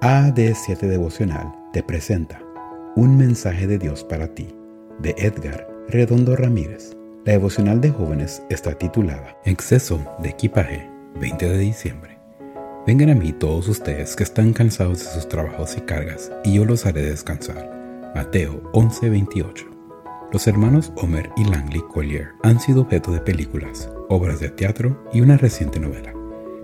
AD7 Devocional te presenta Un mensaje de Dios para ti, de Edgar Redondo Ramírez. La devocional de jóvenes está titulada Exceso de equipaje, 20 de diciembre. Vengan a mí todos ustedes que están cansados de sus trabajos y cargas, y yo los haré descansar. Mateo 11:28. Los hermanos Homer y Langley Collier han sido objeto de películas, obras de teatro y una reciente novela.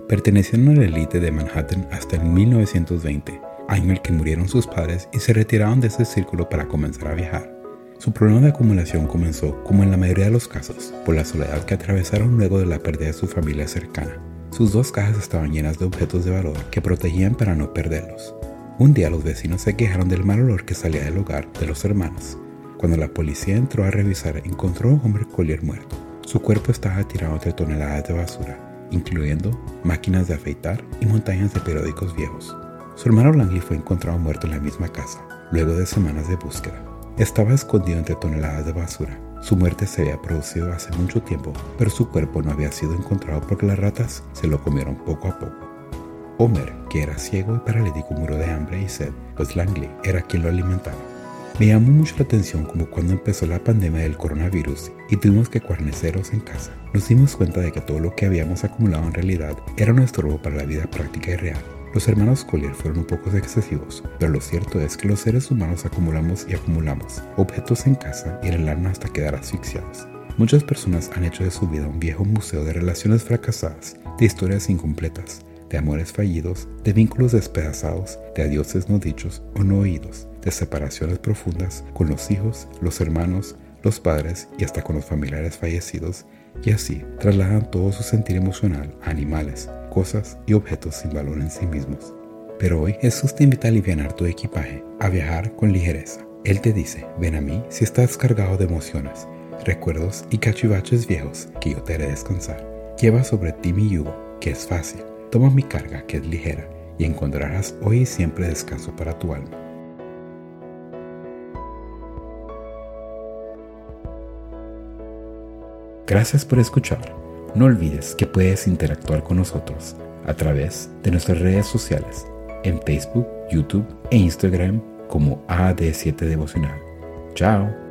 Pertenecieron a la élite de Manhattan hasta el 1920, año en el que murieron sus padres y se retiraron de ese círculo para comenzar a viajar. Su problema de acumulación comenzó, como en la mayoría de los casos, por la soledad que atravesaron luego de la pérdida de su familia cercana. Sus dos cajas estaban llenas de objetos de valor que protegían para no perderlos. Un día los vecinos se quejaron del mal olor que salía del hogar de los hermanos. Cuando la policía entró a revisar, encontró a un hombre Collier muerto. Su cuerpo estaba tirado entre toneladas de basura incluyendo máquinas de afeitar y montañas de periódicos viejos. Su hermano Langley fue encontrado muerto en la misma casa, luego de semanas de búsqueda. Estaba escondido entre toneladas de basura. Su muerte se había producido hace mucho tiempo, pero su cuerpo no había sido encontrado porque las ratas se lo comieron poco a poco. Homer, que era ciego y paralítico, murió de hambre y sed, pues Langley era quien lo alimentaba. Me llamó mucho la atención como cuando empezó la pandemia del coronavirus y tuvimos que cuarneceros en casa. Nos dimos cuenta de que todo lo que habíamos acumulado en realidad era un estorbo para la vida práctica y real. Los hermanos Collier fueron un poco excesivos, pero lo cierto es que los seres humanos acumulamos y acumulamos objetos en casa y en el alma hasta quedar asfixiados. Muchas personas han hecho de su vida un viejo museo de relaciones fracasadas, de historias incompletas, de amores fallidos, de vínculos despedazados, de adioses no dichos o no oídos, de separaciones profundas con los hijos, los hermanos, los padres y hasta con los familiares fallecidos, y así trasladan todo su sentir emocional a animales, cosas y objetos sin valor en sí mismos. Pero hoy Jesús te invita a aliviar tu equipaje, a viajar con ligereza. Él te dice, ven a mí si estás cargado de emociones, recuerdos y cachivaches viejos que yo te haré descansar. Lleva sobre ti mi yugo, que es fácil Toma mi carga que es ligera y encontrarás hoy y siempre descanso para tu alma. Gracias por escuchar. No olvides que puedes interactuar con nosotros a través de nuestras redes sociales en Facebook, YouTube e Instagram como AD7 Devocional. Chao.